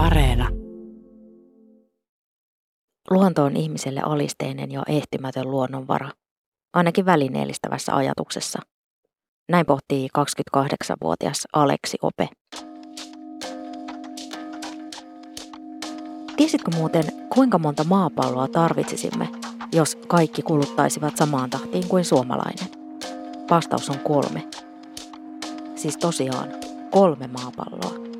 Areena. Luonto on ihmiselle alisteinen ja ehtymätön luonnonvara, ainakin välineellistävässä ajatuksessa. Näin pohtii 28-vuotias Aleksi Ope. Tiesitkö muuten, kuinka monta maapalloa tarvitsisimme, jos kaikki kuluttaisivat samaan tahtiin kuin suomalainen? Vastaus on kolme. Siis tosiaan kolme maapalloa.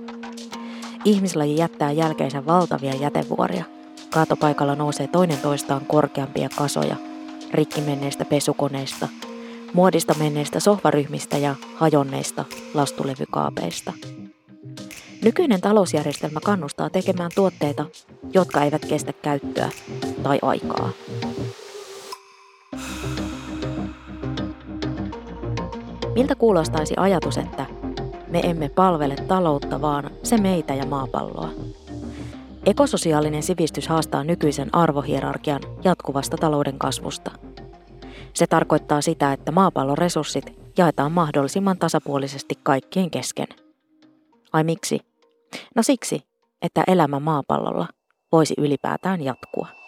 Ihmislaji jättää jälkeensä valtavia jätevuoria. Kaatopaikalla nousee toinen toistaan korkeampia kasoja, rikki menneistä pesukoneista, muodista menneistä sohvaryhmistä ja hajonneista lastulevykaapeista. Nykyinen talousjärjestelmä kannustaa tekemään tuotteita, jotka eivät kestä käyttöä tai aikaa. Miltä kuulostaisi ajatus, että me emme palvele taloutta, vaan se meitä ja maapalloa. Ekososiaalinen sivistys haastaa nykyisen arvohierarkian jatkuvasta talouden kasvusta. Se tarkoittaa sitä, että maapallon resurssit jaetaan mahdollisimman tasapuolisesti kaikkien kesken. Ai miksi? No siksi, että elämä maapallolla voisi ylipäätään jatkua.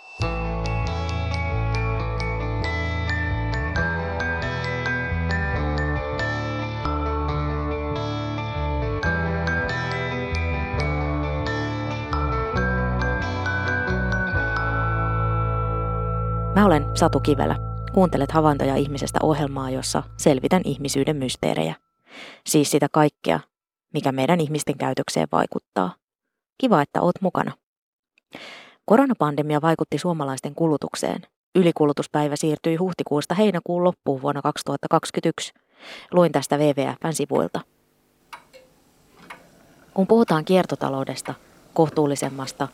Mä olen Satu Kivelä. Kuuntelet havaintoja ihmisestä ohjelmaa, jossa selvitän ihmisyyden mysteerejä. Siis sitä kaikkea, mikä meidän ihmisten käytökseen vaikuttaa. Kiva, että oot mukana. Koronapandemia vaikutti suomalaisten kulutukseen. Ylikulutuspäivä siirtyi huhtikuusta heinäkuun loppuun vuonna 2021. Luin tästä WWFn sivuilta. Kun puhutaan kiertotaloudesta, kohtuullisemmasta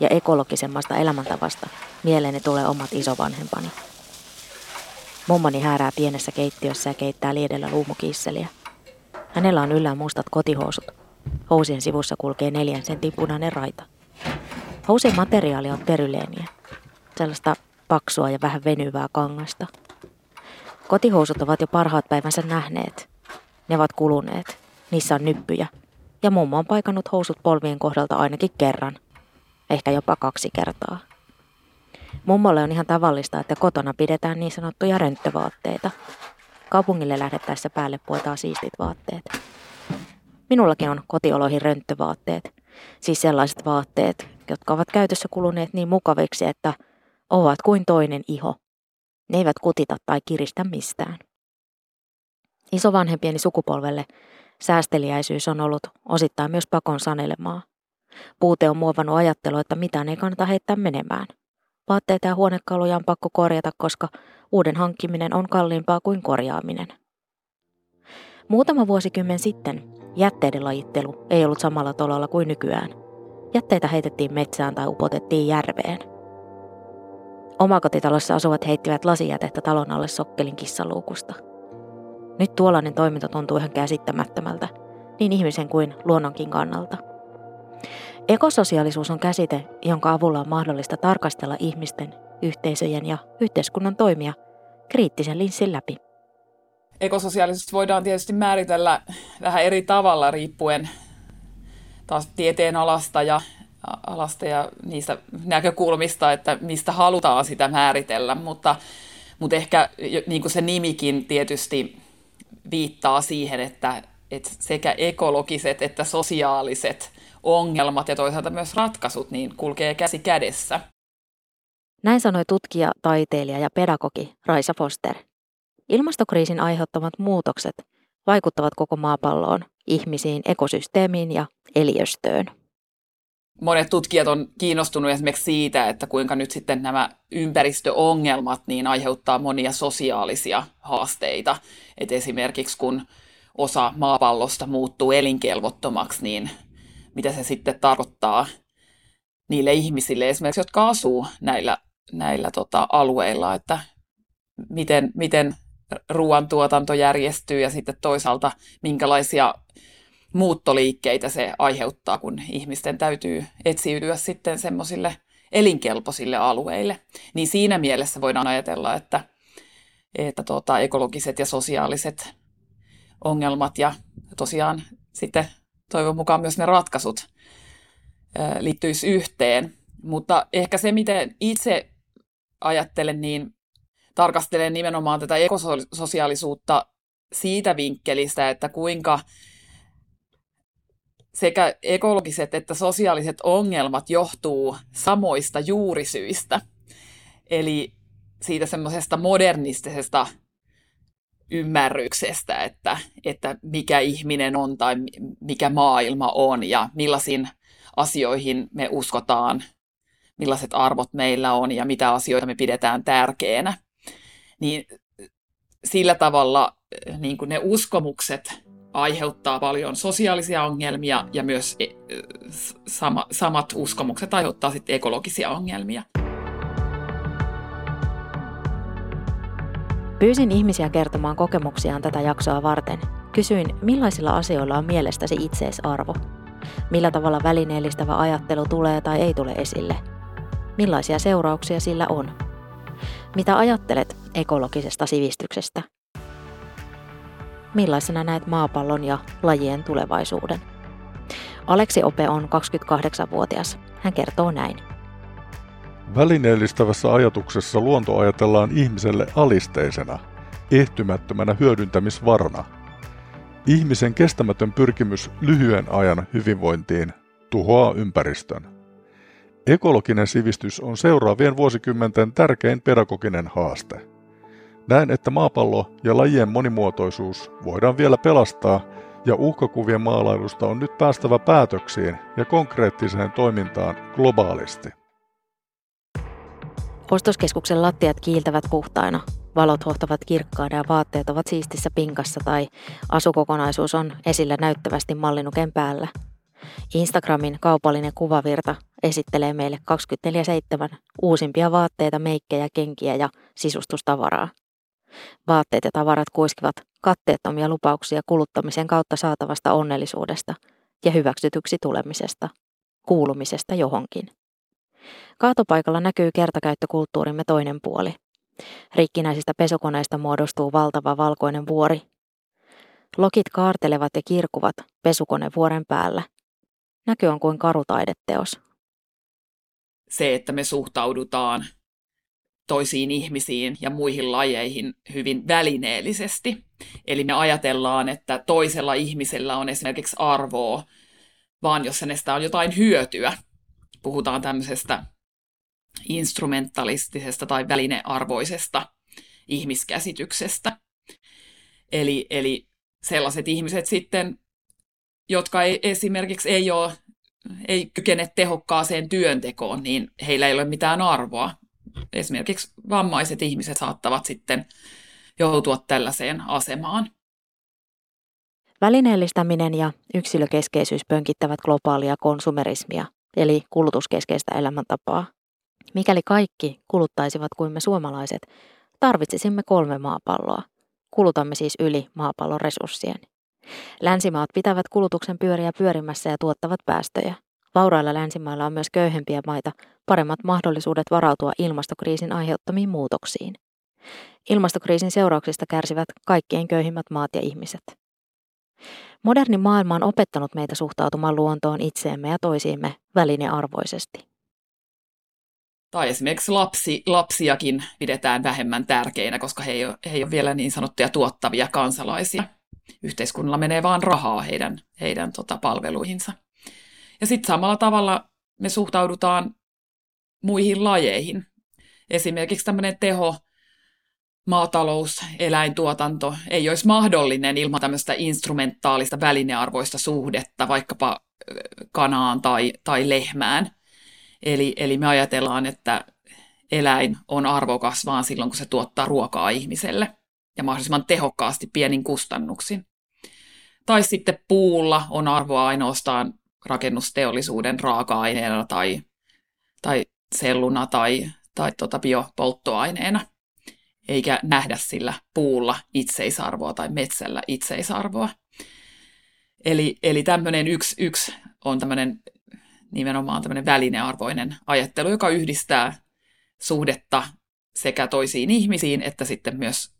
ja ekologisemmasta elämäntavasta, mieleeni tulee omat isovanhempani. Mummoni häärää pienessä keittiössä ja keittää liedellä luumukiisseliä. Hänellä on yllään mustat kotihousut. Housien sivussa kulkee neljän sentin punainen raita. Housien materiaali on teryleeniä. Sellaista paksua ja vähän venyvää kangasta. Kotihousut ovat jo parhaat päivänsä nähneet. Ne ovat kuluneet. Niissä on nyppyjä. Ja mummo on paikannut housut polvien kohdalta ainakin kerran – ehkä jopa kaksi kertaa. Mummolle on ihan tavallista, että kotona pidetään niin sanottuja rönttövaatteita. Kaupungille lähdettäessä päälle puetaan siistit vaatteet. Minullakin on kotioloihin rönttövaatteet, siis sellaiset vaatteet, jotka ovat käytössä kuluneet niin mukaviksi, että ovat kuin toinen iho. Ne eivät kutita tai kiristä mistään. Isovanhempieni sukupolvelle säästeliäisyys on ollut osittain myös pakon sanelemaa. Puute on muovannut ajattelua, että mitään ei kannata heittää menemään. Vaatteita ja huonekaluja on pakko korjata, koska uuden hankkiminen on kalliimpaa kuin korjaaminen. Muutama vuosikymmen sitten jätteiden lajittelu ei ollut samalla tolalla kuin nykyään. Jätteitä heitettiin metsään tai upotettiin järveen. Omakotitalossa asuvat heittivät lasijätettä talon alle sokkelin kissaluukusta. Nyt tuollainen toiminta tuntuu ihan käsittämättömältä, niin ihmisen kuin luonnonkin kannalta – Ekososiaalisuus on käsite, jonka avulla on mahdollista tarkastella ihmisten, yhteisöjen ja yhteiskunnan toimia kriittisen linssin läpi. Ekososiaalisuus voidaan tietysti määritellä vähän eri tavalla riippuen taas tieteen alasta ja, alasta ja niistä näkökulmista, että mistä halutaan sitä määritellä, mutta, mutta ehkä niin kuin se nimikin tietysti viittaa siihen, että, että sekä ekologiset että sosiaaliset ongelmat ja toisaalta myös ratkaisut niin kulkee käsi kädessä. Näin sanoi tutkija, taiteilija ja pedagogi Raisa Foster. Ilmastokriisin aiheuttamat muutokset vaikuttavat koko maapalloon, ihmisiin, ekosysteemiin ja eliöstöön. Monet tutkijat on kiinnostunut esimerkiksi siitä, että kuinka nyt sitten nämä ympäristöongelmat niin aiheuttaa monia sosiaalisia haasteita. Et esimerkiksi kun osa maapallosta muuttuu elinkelvottomaksi, niin mitä se sitten tarkoittaa niille ihmisille esimerkiksi, jotka asuu näillä, näillä tota, alueilla, että miten, miten ruoantuotanto järjestyy ja sitten toisaalta minkälaisia muuttoliikkeitä se aiheuttaa, kun ihmisten täytyy etsiytyä sitten semmoisille elinkelpoisille alueille. Niin siinä mielessä voidaan ajatella, että, että tota, ekologiset ja sosiaaliset ongelmat ja tosiaan sitten toivon mukaan myös ne ratkaisut liittyisi yhteen. Mutta ehkä se, miten itse ajattelen, niin tarkastelen nimenomaan tätä ekososiaalisuutta siitä vinkkelistä, että kuinka sekä ekologiset että sosiaaliset ongelmat johtuu samoista juurisyistä. Eli siitä semmoisesta modernistisesta ymmärryksestä, että, että mikä ihminen on tai mikä maailma on ja millaisiin asioihin me uskotaan, millaiset arvot meillä on ja mitä asioita me pidetään tärkeänä. Niin sillä tavalla niin kuin ne uskomukset aiheuttaa paljon sosiaalisia ongelmia ja myös e, sama, samat uskomukset aiheuttaa sitten ekologisia ongelmia. Pyysin ihmisiä kertomaan kokemuksiaan tätä jaksoa varten. Kysyin, millaisilla asioilla on mielestäsi itseisarvo? Millä tavalla välineellistävä ajattelu tulee tai ei tule esille? Millaisia seurauksia sillä on? Mitä ajattelet ekologisesta sivistyksestä? Millaisena näet maapallon ja lajien tulevaisuuden? Aleksi Ope on 28-vuotias. Hän kertoo näin. Välineellistävässä ajatuksessa luonto ajatellaan ihmiselle alisteisena, ehtymättömänä hyödyntämisvarana. Ihmisen kestämätön pyrkimys lyhyen ajan hyvinvointiin tuhoaa ympäristön. Ekologinen sivistys on seuraavien vuosikymmenten tärkein pedagoginen haaste. Näen, että maapallo ja lajien monimuotoisuus voidaan vielä pelastaa ja uhkakuvien maalailusta on nyt päästävä päätöksiin ja konkreettiseen toimintaan globaalisti. Ostoskeskuksen lattiat kiiltävät puhtaina, valot hohtavat kirkkaana ja vaatteet ovat siistissä pinkassa tai asukokonaisuus on esillä näyttävästi mallinuken päällä. Instagramin kaupallinen kuvavirta esittelee meille 24-7 uusimpia vaatteita, meikkejä, kenkiä ja sisustustavaraa. Vaatteet ja tavarat kuiskivat katteettomia lupauksia kuluttamisen kautta saatavasta onnellisuudesta ja hyväksytyksi tulemisesta, kuulumisesta johonkin. Kaatopaikalla näkyy kertakäyttökulttuurimme toinen puoli. Rikkinäisistä pesukoneista muodostuu valtava valkoinen vuori. Lokit kaartelevat ja kirkuvat pesukonevuoren päällä. Näky on kuin karutaideteos. Se, että me suhtaudutaan toisiin ihmisiin ja muihin lajeihin hyvin välineellisesti. Eli me ajatellaan, että toisella ihmisellä on esimerkiksi arvoa, vaan jos hänestä on jotain hyötyä. Puhutaan tämmöisestä instrumentalistisesta tai välinearvoisesta ihmiskäsityksestä. Eli, eli sellaiset ihmiset sitten, jotka ei, esimerkiksi ei, ole, ei kykene tehokkaaseen työntekoon, niin heillä ei ole mitään arvoa. Esimerkiksi vammaiset ihmiset saattavat sitten joutua tällaiseen asemaan. Välineellistäminen ja yksilökeskeisyys pönkittävät globaalia konsumerismia, eli kulutuskeskeistä elämäntapaa. Mikäli kaikki kuluttaisivat kuin me suomalaiset, tarvitsisimme kolme maapalloa. Kulutamme siis yli maapallon resurssien. Länsimaat pitävät kulutuksen pyöriä pyörimässä ja tuottavat päästöjä. Vaurailla länsimailla on myös köyhempiä maita paremmat mahdollisuudet varautua ilmastokriisin aiheuttamiin muutoksiin. Ilmastokriisin seurauksista kärsivät kaikkein köyhimmät maat ja ihmiset. Moderni maailma on opettanut meitä suhtautumaan luontoon itseemme ja toisiimme välinearvoisesti. Tai esimerkiksi lapsi, lapsiakin pidetään vähemmän tärkeinä, koska he ei, ole, he ei ole vielä niin sanottuja tuottavia kansalaisia. Yhteiskunnalla menee vaan rahaa heidän, heidän tota, palveluihinsa. Ja sitten samalla tavalla me suhtaudutaan muihin lajeihin. Esimerkiksi tämmöinen teho, maatalous, eläintuotanto ei olisi mahdollinen ilman tämmöistä instrumentaalista välinearvoista suhdetta vaikkapa kanaan tai, tai lehmään. Eli, eli me ajatellaan, että eläin on arvokas vaan silloin, kun se tuottaa ruokaa ihmiselle ja mahdollisimman tehokkaasti pienin kustannuksin. Tai sitten puulla on arvoa ainoastaan rakennusteollisuuden raaka-aineena tai, tai selluna tai, tai tota biopolttoaineena, eikä nähdä sillä puulla itseisarvoa tai metsällä itseisarvoa. Eli, eli tämmöinen yksi, yksi on tämmöinen nimenomaan tämmöinen välinearvoinen ajattelu, joka yhdistää suhdetta sekä toisiin ihmisiin että sitten myös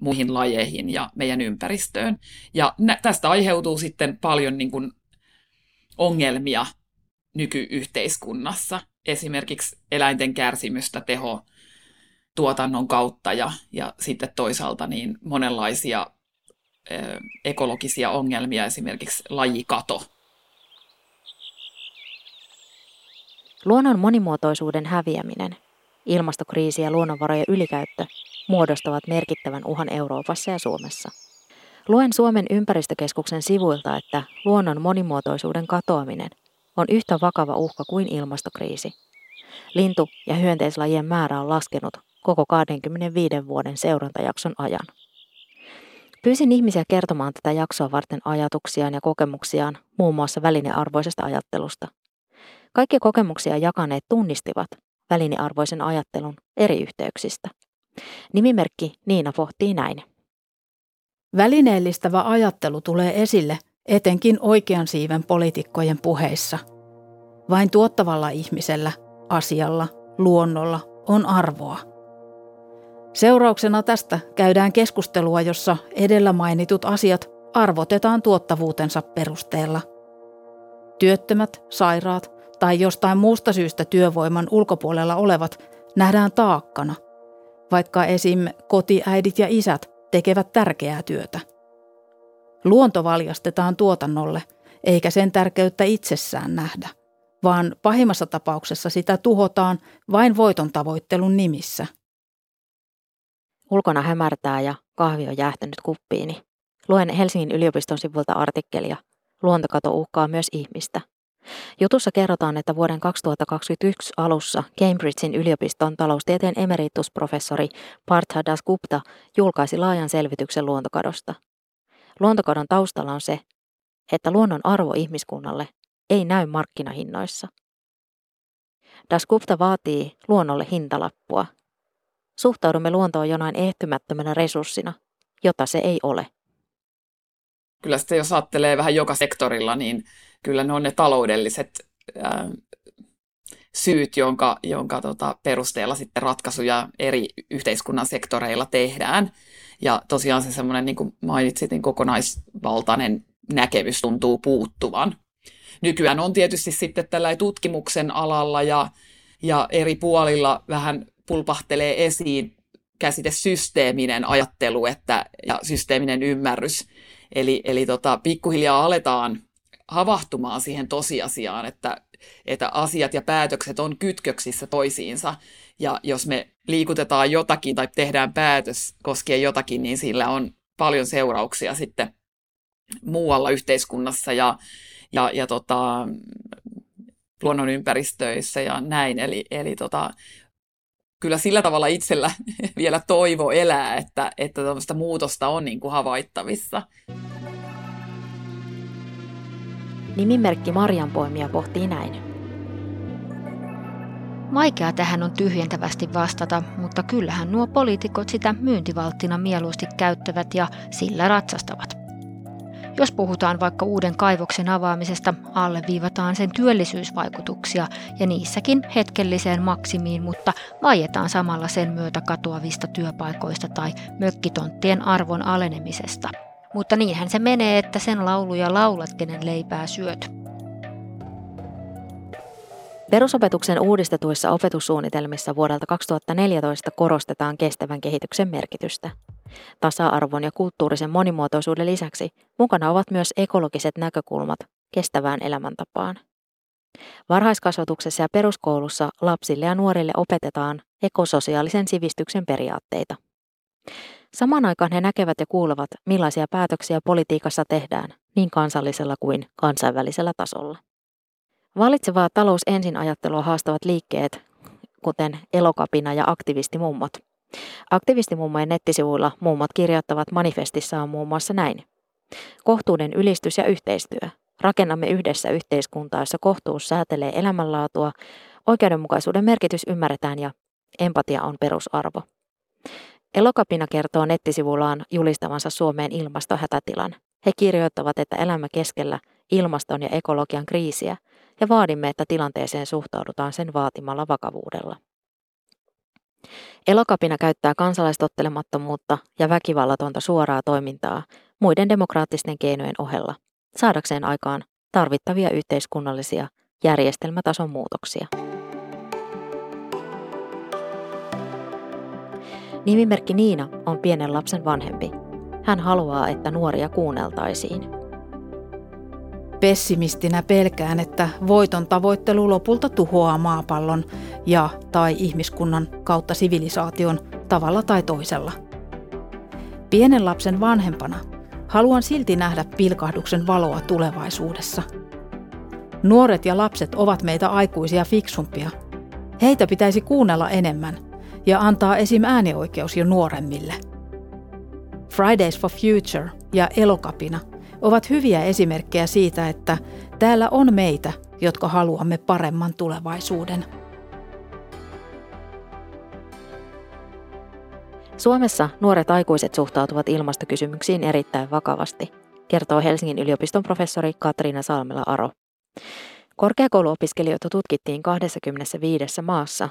muihin lajeihin ja meidän ympäristöön. Ja tästä aiheutuu sitten paljon niin kuin ongelmia nykyyhteiskunnassa. Esimerkiksi eläinten kärsimystä teho tuotannon kautta ja, ja sitten toisaalta niin monenlaisia ö, ekologisia ongelmia, esimerkiksi lajikato. Luonnon monimuotoisuuden häviäminen, ilmastokriisi ja luonnonvarojen ylikäyttö muodostavat merkittävän uhan Euroopassa ja Suomessa. Luen Suomen ympäristökeskuksen sivuilta, että luonnon monimuotoisuuden katoaminen on yhtä vakava uhka kuin ilmastokriisi. Lintu- ja hyönteislajien määrä on laskenut koko 25 vuoden seurantajakson ajan. Pyysin ihmisiä kertomaan tätä jaksoa varten ajatuksiaan ja kokemuksiaan muun muassa välinearvoisesta ajattelusta. Kaikki kokemuksia jakaneet tunnistivat välinearvoisen ajattelun eri yhteyksistä. Nimimerkki Niina pohtii näin. Välineellistävä ajattelu tulee esille etenkin oikean siiven poliitikkojen puheissa. Vain tuottavalla ihmisellä, asialla, luonnolla on arvoa. Seurauksena tästä käydään keskustelua, jossa edellä mainitut asiat arvotetaan tuottavuutensa perusteella. Työttömät, sairaat tai jostain muusta syystä työvoiman ulkopuolella olevat nähdään taakkana, vaikka esim. kotiäidit ja isät tekevät tärkeää työtä. Luonto valjastetaan tuotannolle, eikä sen tärkeyttä itsessään nähdä, vaan pahimmassa tapauksessa sitä tuhotaan vain voiton tavoittelun nimissä. Ulkona hämärtää ja kahvi on jäähtynyt kuppiini. Luen Helsingin yliopiston sivulta artikkelia. Luontokato uhkaa myös ihmistä. Jutussa kerrotaan, että vuoden 2021 alussa Cambridgein yliopiston taloustieteen emeritusprofessori Partha Dasgupta julkaisi laajan selvityksen luontokadosta. Luontokadon taustalla on se, että luonnon arvo ihmiskunnalle ei näy markkinahinnoissa. Dasgupta vaatii luonnolle hintalappua. Suhtaudumme luontoon jonain ehtymättömänä resurssina, jota se ei ole. Kyllä sitten jos ajattelee vähän joka sektorilla, niin kyllä ne on ne taloudelliset ää, syyt, jonka, jonka tota, perusteella sitten ratkaisuja eri yhteiskunnan sektoreilla tehdään. Ja tosiaan se semmoinen, niin kuin mainitsit, niin kokonaisvaltainen näkemys tuntuu puuttuvan. Nykyään on tietysti sitten tällä tutkimuksen alalla ja, ja eri puolilla vähän pulpahtelee esiin käsite systeeminen ajattelu että, ja systeeminen ymmärrys. Eli, eli tota, pikkuhiljaa aletaan havahtumaan siihen tosiasiaan, että, että asiat ja päätökset on kytköksissä toisiinsa. Ja jos me liikutetaan jotakin tai tehdään päätös koskien jotakin, niin sillä on paljon seurauksia sitten muualla yhteiskunnassa ja, ja, ja tota, luonnonympäristöissä ja näin. Eli, eli tota, kyllä sillä tavalla itsellä vielä toivo elää, että, että tämmöistä muutosta on niin kuin havaittavissa. Nimimerkki Marjanpoimia pohtii näin. Vaikea tähän on tyhjentävästi vastata, mutta kyllähän nuo poliitikot sitä myyntivalttina mieluusti käyttävät ja sillä ratsastavat. Jos puhutaan vaikka uuden kaivoksen avaamisesta, alleviivataan sen työllisyysvaikutuksia ja niissäkin hetkelliseen maksimiin, mutta vaietaan samalla sen myötä katoavista työpaikoista tai mökkitonttien arvon alenemisesta – mutta niinhän se menee, että sen lauluja laulat, kenen leipää syöt. Perusopetuksen uudistetuissa opetussuunnitelmissa vuodelta 2014 korostetaan kestävän kehityksen merkitystä. Tasa-arvon ja kulttuurisen monimuotoisuuden lisäksi mukana ovat myös ekologiset näkökulmat kestävään elämäntapaan. Varhaiskasvatuksessa ja peruskoulussa lapsille ja nuorille opetetaan ekososiaalisen sivistyksen periaatteita. Samaan aikaan he näkevät ja kuulevat, millaisia päätöksiä politiikassa tehdään, niin kansallisella kuin kansainvälisellä tasolla. Valitsevaa talous ensin ajattelua haastavat liikkeet, kuten elokapina ja aktivistimummot. Aktivistimummojen nettisivuilla mummot kirjoittavat manifestissaan muun muassa näin. Kohtuuden ylistys ja yhteistyö. Rakennamme yhdessä yhteiskuntaa, jossa kohtuus säätelee elämänlaatua, oikeudenmukaisuuden merkitys ymmärretään ja empatia on perusarvo. Elokapina kertoo nettisivullaan julistavansa Suomeen ilmastohätätilan. He kirjoittavat, että elämme keskellä ilmaston ja ekologian kriisiä ja vaadimme, että tilanteeseen suhtaudutaan sen vaatimalla vakavuudella. Elokapina käyttää kansalaistottelemattomuutta ja väkivallatonta suoraa toimintaa muiden demokraattisten keinojen ohella, saadakseen aikaan tarvittavia yhteiskunnallisia järjestelmätason muutoksia. Nimimerkki Niina on pienen lapsen vanhempi. Hän haluaa, että nuoria kuunneltaisiin. Pessimistinä pelkään, että voiton tavoittelu lopulta tuhoaa maapallon ja tai ihmiskunnan kautta sivilisaation tavalla tai toisella. Pienen lapsen vanhempana haluan silti nähdä pilkahduksen valoa tulevaisuudessa. Nuoret ja lapset ovat meitä aikuisia fiksumpia. Heitä pitäisi kuunnella enemmän ja antaa esim. äänioikeus jo nuoremmille. Fridays for Future ja Elokapina ovat hyviä esimerkkejä siitä, että täällä on meitä, jotka haluamme paremman tulevaisuuden. Suomessa nuoret aikuiset suhtautuvat ilmastokysymyksiin erittäin vakavasti, kertoo Helsingin yliopiston professori Katriina Salmela-Aro. Korkeakouluopiskelijoita tutkittiin 25 maassa.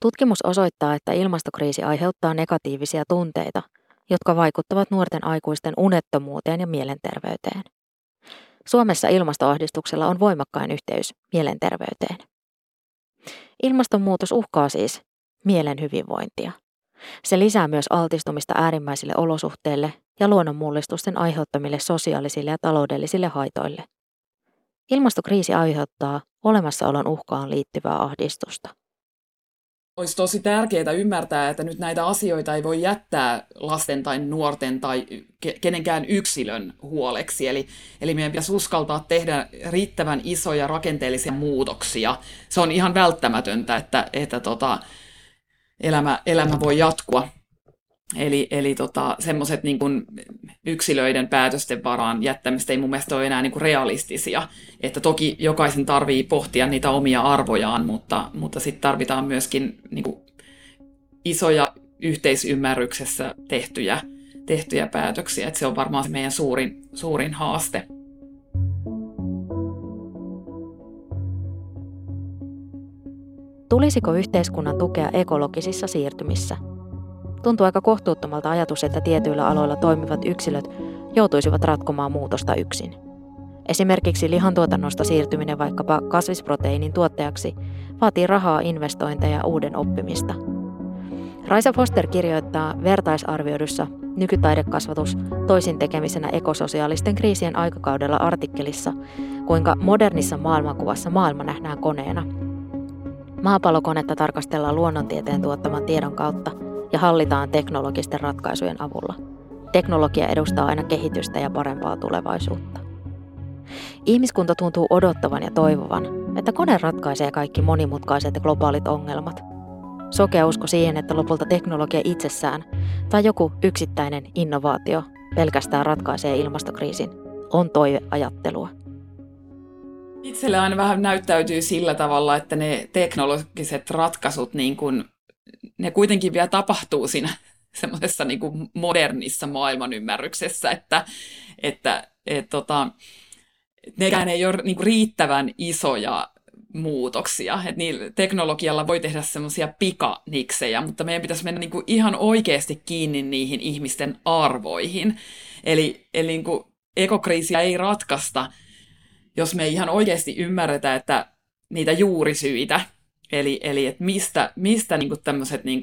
Tutkimus osoittaa, että ilmastokriisi aiheuttaa negatiivisia tunteita, jotka vaikuttavat nuorten aikuisten unettomuuteen ja mielenterveyteen. Suomessa ilmastoahdistuksella on voimakkain yhteys mielenterveyteen. Ilmastonmuutos uhkaa siis mielen hyvinvointia. Se lisää myös altistumista äärimmäisille olosuhteille ja luonnonmullistusten aiheuttamille sosiaalisille ja taloudellisille haitoille. Ilmastokriisi aiheuttaa olemassaolon uhkaan liittyvää ahdistusta. Olisi tosi tärkeää ymmärtää, että nyt näitä asioita ei voi jättää lasten tai nuorten tai kenenkään yksilön huoleksi. Eli, eli meidän pitäisi uskaltaa tehdä riittävän isoja rakenteellisia muutoksia. Se on ihan välttämätöntä, että, että tota, elämä, elämä voi jatkua. Eli, eli tota, semmoiset niin yksilöiden päätösten varaan jättämistä ei mun mielestä ole enää niin kuin realistisia. Että toki jokaisen tarvii pohtia niitä omia arvojaan, mutta, mutta sitten tarvitaan myöskin niin kuin isoja yhteisymmärryksessä tehtyjä, tehtyjä päätöksiä. että se on varmaan se meidän suurin, suurin haaste. Tulisiko yhteiskunnan tukea ekologisissa siirtymissä? Tuntuu aika kohtuuttomalta ajatus, että tietyillä aloilla toimivat yksilöt joutuisivat ratkomaan muutosta yksin. Esimerkiksi lihantuotannosta siirtyminen vaikkapa kasvisproteiinin tuottajaksi vaatii rahaa, investointeja ja uuden oppimista. Raisa Foster kirjoittaa vertaisarvioidussa Nykytaidekasvatus toisin tekemisenä ekososiaalisten kriisien aikakaudella artikkelissa, kuinka modernissa maailmankuvassa maailma nähdään koneena – Maapallokonetta tarkastellaan luonnontieteen tuottaman tiedon kautta ja hallitaan teknologisten ratkaisujen avulla. Teknologia edustaa aina kehitystä ja parempaa tulevaisuutta. Ihmiskunta tuntuu odottavan ja toivovan, että kone ratkaisee kaikki monimutkaiset ja globaalit ongelmat. Sokea usko siihen, että lopulta teknologia itsessään tai joku yksittäinen innovaatio pelkästään ratkaisee ilmastokriisin, on toiveajattelua. Itselle aina vähän näyttäytyy sillä tavalla, että ne teknologiset ratkaisut, niin kun, ne kuitenkin vielä tapahtuu siinä semmoisessa niin modernissa maailmanymmärryksessä, että, että et, tota, nekään ei ole niin kuin riittävän isoja muutoksia. Et niin, teknologialla voi tehdä semmoisia pikaniksejä, mutta meidän pitäisi mennä niin kuin ihan oikeasti kiinni niihin ihmisten arvoihin. Eli, eli niin kuin ekokriisiä ei ratkaista jos me ei ihan oikeasti ymmärretä, että niitä juurisyitä, eli, eli että mistä, mistä niin tämmöiset niin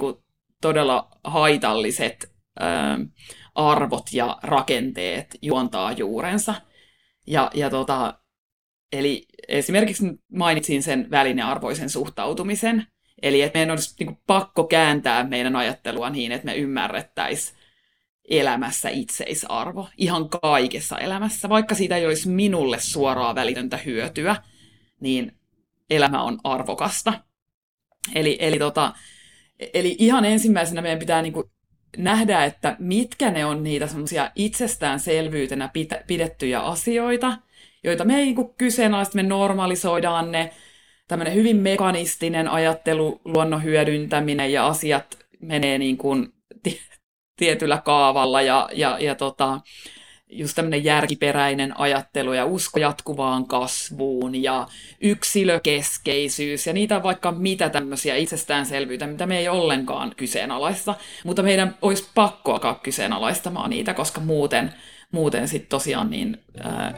todella haitalliset ää, arvot ja rakenteet juontaa juurensa. Ja, ja tota, eli esimerkiksi mainitsin sen välinearvoisen suhtautumisen, eli että meidän olisi niin pakko kääntää meidän ajattelua niin, että me ymmärrettäisiin elämässä itseisarvo, ihan kaikessa elämässä. Vaikka siitä ei olisi minulle suoraa välitöntä hyötyä, niin elämä on arvokasta. Eli, eli, tota, eli ihan ensimmäisenä meidän pitää niin nähdä, että mitkä ne on niitä semmoisia itsestäänselvyytenä pidettyjä asioita, joita me ei niin kyseenalaista, me normalisoidaan ne, tämmöinen hyvin mekanistinen ajattelu, luonnon hyödyntäminen ja asiat menee niin kuin tietyllä kaavalla ja, ja, ja tota, just tämmöinen järkiperäinen ajattelu ja usko jatkuvaan kasvuun ja yksilökeskeisyys ja niitä vaikka mitä tämmöisiä itsestäänselvyyttä, mitä me ei ollenkaan kyseenalaista, mutta meidän olisi pakko alkaa kyseenalaistamaan niitä, koska muuten, muuten sitten tosiaan niin ää,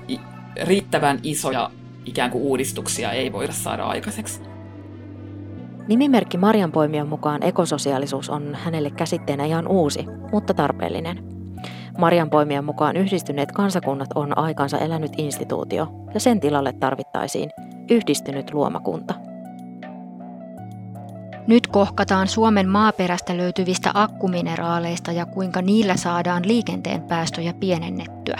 riittävän isoja ikään kuin uudistuksia ei voida saada aikaiseksi. Nimimerkki Marian poimion mukaan ekososiaalisuus on hänelle käsitteenä ihan uusi, mutta tarpeellinen. Marian poimion mukaan yhdistyneet kansakunnat on aikansa elänyt instituutio ja sen tilalle tarvittaisiin yhdistynyt luomakunta. Nyt kohkataan Suomen maaperästä löytyvistä akkumineraaleista ja kuinka niillä saadaan liikenteen päästöjä pienennettyä.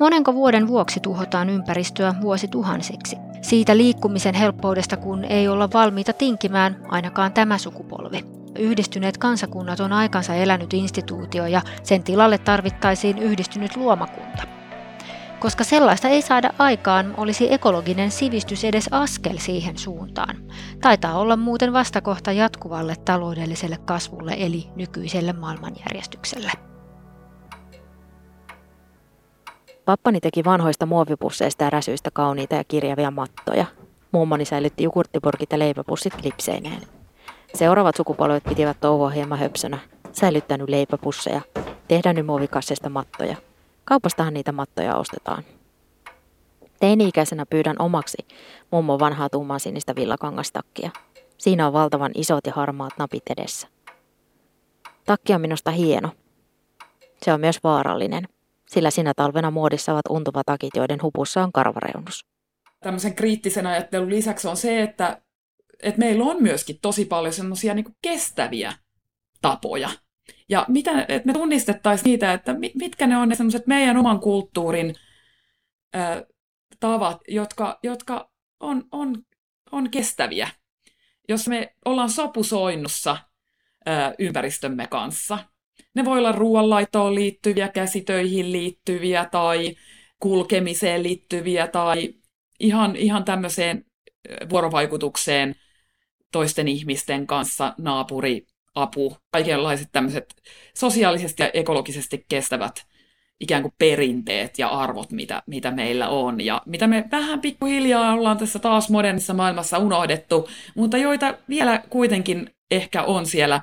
Monenko vuoden vuoksi tuhotaan ympäristöä vuosituhansiksi? Siitä liikkumisen helppoudesta, kun ei olla valmiita tinkimään, ainakaan tämä sukupolvi. Yhdistyneet kansakunnat on aikansa elänyt instituutio ja sen tilalle tarvittaisiin yhdistynyt luomakunta. Koska sellaista ei saada aikaan, olisi ekologinen sivistys edes askel siihen suuntaan. Taitaa olla muuten vastakohta jatkuvalle taloudelliselle kasvulle eli nykyiselle maailmanjärjestykselle. Pappani teki vanhoista muovipusseista ja räsyistä kauniita ja kirjavia mattoja. Mummoni säilytti jukurttipurkit ja leipäpussit lipseineen. Seuraavat sukupolvet pitivät touhua hieman höpsönä, säilyttänyt leipäpusseja, tehdä muovikassista mattoja. Kaupastahan niitä mattoja ostetaan. Teini-ikäisenä pyydän omaksi mummo vanhaa tumman sinistä villakangastakkia. Siinä on valtavan isot ja harmaat napit edessä. Takki on minusta hieno. Se on myös vaarallinen – sillä sinä talvena muodissa ovat untuvatakit, joiden hupussa on karvareunus. Tämmöisen kriittisen ajattelun lisäksi on se, että, että meillä on myöskin tosi paljon semmoisia niin kestäviä tapoja. Ja mitä, että me tunnistettaisiin niitä, että mitkä ne on ne semmoiset meidän oman kulttuurin ää, tavat, jotka, jotka on, on, on kestäviä. Jos me ollaan sopusoinnussa ää, ympäristömme kanssa, ne voi olla ruoanlaitoon liittyviä, käsitöihin liittyviä tai kulkemiseen liittyviä tai ihan, ihan tämmöiseen vuorovaikutukseen toisten ihmisten kanssa, naapuri, apu, kaikenlaiset tämmöiset sosiaalisesti ja ekologisesti kestävät ikään kuin perinteet ja arvot, mitä, mitä meillä on, ja mitä me vähän pikkuhiljaa ollaan tässä taas modernissa maailmassa unohdettu, mutta joita vielä kuitenkin ehkä on siellä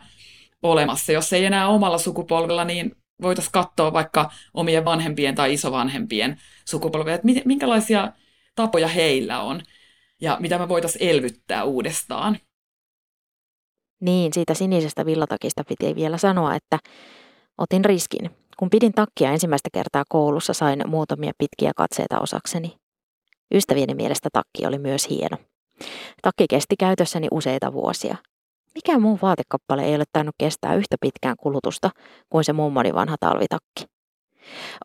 olemassa. Jos ei enää omalla sukupolvella, niin voitaisiin katsoa vaikka omien vanhempien tai isovanhempien sukupolvia, että minkälaisia tapoja heillä on ja mitä me voitaisiin elvyttää uudestaan. Niin, siitä sinisestä villatakista piti vielä sanoa, että otin riskin. Kun pidin takkia ensimmäistä kertaa koulussa, sain muutamia pitkiä katseita osakseni. Ystävieni mielestä takki oli myös hieno. Takki kesti käytössäni useita vuosia. Mikä muu vaatekappale ei ole tainnut kestää yhtä pitkään kulutusta kuin se mummoni vanha talvitakki.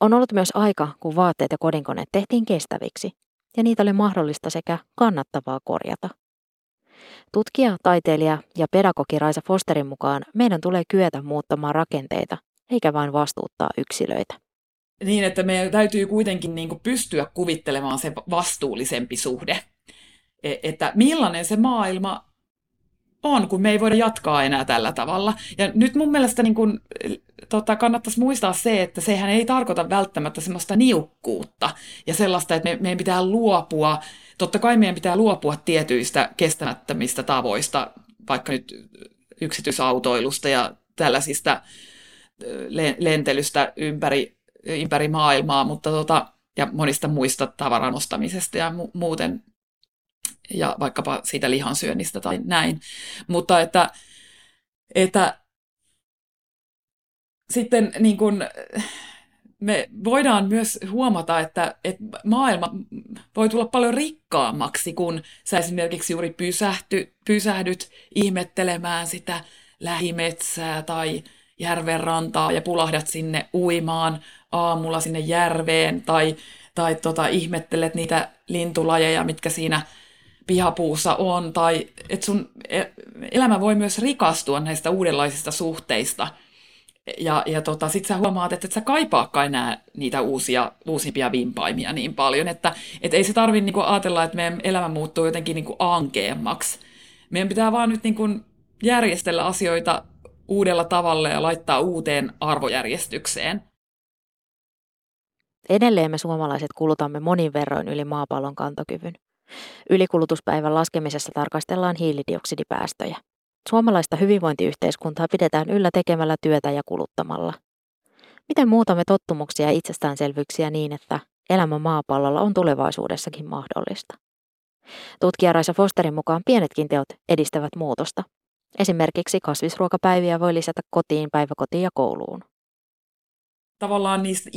On ollut myös aika, kun vaatteet ja kodinkoneet tehtiin kestäviksi, ja niitä oli mahdollista sekä kannattavaa korjata. Tutkija, taiteilija ja pedagogi Raisa Fosterin mukaan meidän tulee kyetä muuttamaan rakenteita, eikä vain vastuuttaa yksilöitä. Niin, että meidän täytyy kuitenkin niin pystyä kuvittelemaan se vastuullisempi suhde. E, että millainen se maailma on, kun me ei voida jatkaa enää tällä tavalla. Ja nyt mun mielestä niin kun, tota, kannattaisi muistaa se, että sehän ei tarkoita välttämättä semmoista niukkuutta ja sellaista, että me, meidän pitää luopua, totta kai meidän pitää luopua tietyistä kestämättömistä tavoista, vaikka nyt yksityisautoilusta ja tällaisista lentelystä ympäri, ympäri maailmaa, mutta tota, ja monista muista tavaran ostamisesta ja mu- muuten ja vaikkapa siitä lihansyönnistä tai näin. Mutta että, että sitten niin kuin, me voidaan myös huomata, että, että maailma voi tulla paljon rikkaammaksi, kun sä esimerkiksi juuri pysähty, pysähdyt ihmettelemään sitä lähimetsää tai järvenrantaa ja pulahdat sinne uimaan aamulla sinne järveen tai, tai tota, ihmettelet niitä lintulajeja, mitkä siinä pihapuussa on, tai että sun e, elämä voi myös rikastua näistä uudenlaisista suhteista. Ja, ja tota, sit sä huomaat, että et sä kaipaakaan enää niitä uusia, uusimpia vimpaimia niin paljon, että et ei se tarvi niinku ajatella, että meidän elämä muuttuu jotenkin niinku ankeammaksi. Meidän pitää vaan nyt niinku järjestellä asioita uudella tavalla ja laittaa uuteen arvojärjestykseen. Edelleen me suomalaiset kulutamme monin verroin yli maapallon kantokyvyn. Ylikulutuspäivän laskemisessa tarkastellaan hiilidioksidipäästöjä. Suomalaista hyvinvointiyhteiskuntaa pidetään yllä tekemällä työtä ja kuluttamalla. Miten muutamme tottumuksia ja itsestäänselvyyksiä niin, että elämä maapallolla on tulevaisuudessakin mahdollista? Tutkija Raisa Fosterin mukaan pienetkin teot edistävät muutosta. Esimerkiksi kasvisruokapäiviä voi lisätä kotiin, päiväkotiin ja kouluun. Tavallaan niistä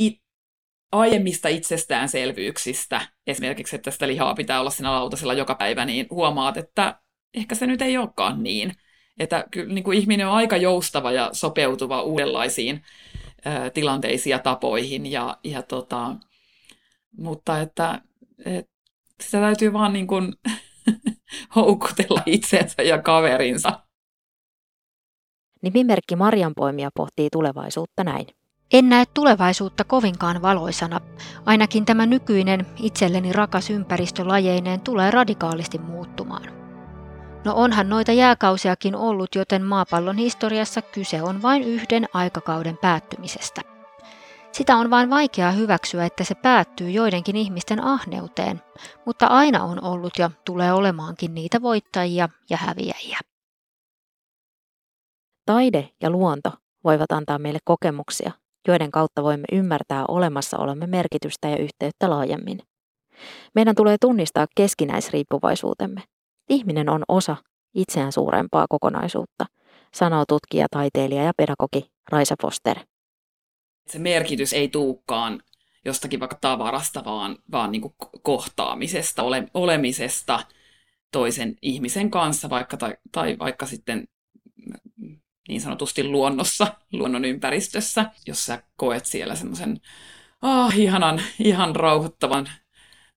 aiemmista itsestäänselvyyksistä, esimerkiksi että sitä lihaa pitää olla siinä lautasella joka päivä, niin huomaat, että ehkä se nyt ei olekaan niin. Että kyllä niin kuin ihminen on aika joustava ja sopeutuva uudenlaisiin ä, tilanteisiin ja tapoihin. Ja, ja tota, mutta että, että sitä täytyy vaan niin kuin houkutella itsensä ja kaverinsa. Nimimerkki Marjanpoimija pohtii tulevaisuutta näin. En näe tulevaisuutta kovinkaan valoisana. Ainakin tämä nykyinen itselleni rakas ympäristö lajeineen tulee radikaalisti muuttumaan. No onhan noita jääkausiakin ollut, joten maapallon historiassa kyse on vain yhden aikakauden päättymisestä. Sitä on vain vaikea hyväksyä, että se päättyy joidenkin ihmisten ahneuteen, mutta aina on ollut ja tulee olemaankin niitä voittajia ja häviäjiä. Taide ja luonto voivat antaa meille kokemuksia, joiden kautta voimme ymmärtää olemassaolomme merkitystä ja yhteyttä laajemmin. Meidän tulee tunnistaa keskinäisriippuvaisuutemme. Ihminen on osa itseään suurempaa kokonaisuutta, sanoo tutkija, taiteilija ja pedagogi Raisa Foster. Se merkitys ei tuukkaan jostakin vaikka tavarasta, vaan, vaan niin kohtaamisesta, ole, olemisesta toisen ihmisen kanssa, vaikka, tai, tai vaikka sitten niin sanotusti luonnossa, luonnon ympäristössä, jos sä koet siellä semmoisen oh, ihanan, ihan rauhoittavan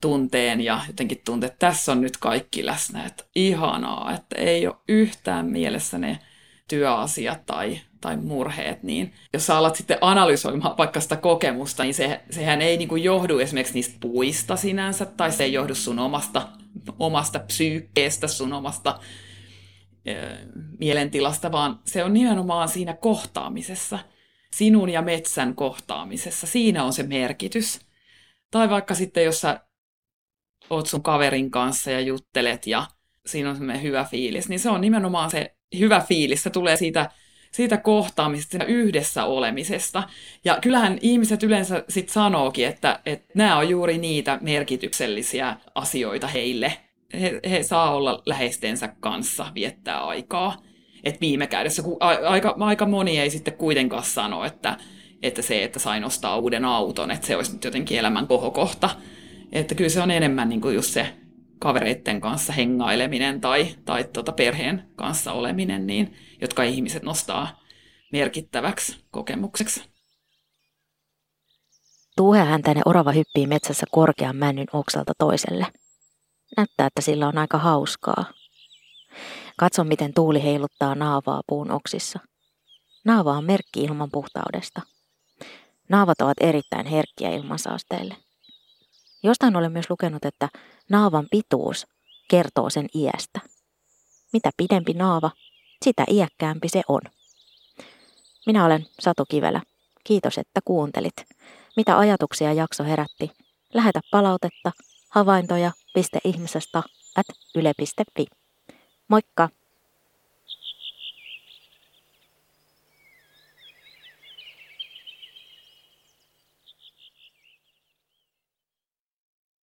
tunteen ja jotenkin tunte, että tässä on nyt kaikki läsnä, että ihanaa, että ei ole yhtään mielessä ne työasiat tai, tai murheet, niin jos sä alat sitten analysoimaan vaikka sitä kokemusta, niin se, sehän ei niin johdu esimerkiksi niistä puista sinänsä, tai se ei johdu sun omasta, omasta psyykkeestä, sun omasta mielentilasta, vaan se on nimenomaan siinä kohtaamisessa, sinun ja metsän kohtaamisessa. Siinä on se merkitys. Tai vaikka sitten, jos sä oot sun kaverin kanssa ja juttelet ja siinä on semmoinen hyvä fiilis, niin se on nimenomaan se hyvä fiilis. Se tulee siitä, siitä kohtaamisesta, siitä yhdessä olemisesta. Ja kyllähän ihmiset yleensä sitten sanookin, että, että nämä on juuri niitä merkityksellisiä asioita heille, he, he saa olla läheistensä kanssa, viettää aikaa. Et viime kädessä, kun aika, aika moni ei sitten kuitenkaan sano, että, että se, että sain ostaa uuden auton, että se olisi nyt jotenkin elämän kohokohta. Että kyllä se on enemmän niin kuin just se kavereiden kanssa hengaileminen tai, tai tuota perheen kanssa oleminen, niin, jotka ihmiset nostaa merkittäväksi kokemukseksi. Tuuhehäntäinen orava hyppii metsässä korkean männyn oksalta toiselle – Näyttää, että sillä on aika hauskaa. Katso, miten tuuli heiluttaa naavaa puun oksissa. Naava on merkki ilman puhtaudesta. Naavat ovat erittäin herkkiä ilmansaasteille. Jostain olen myös lukenut, että naavan pituus kertoo sen iästä. Mitä pidempi naava, sitä iäkkäämpi se on. Minä olen Satu Kivelä. Kiitos, että kuuntelit. Mitä ajatuksia jakso herätti? Lähetä palautetta, havaintoja ihmisestä at yle.fi. Moikka!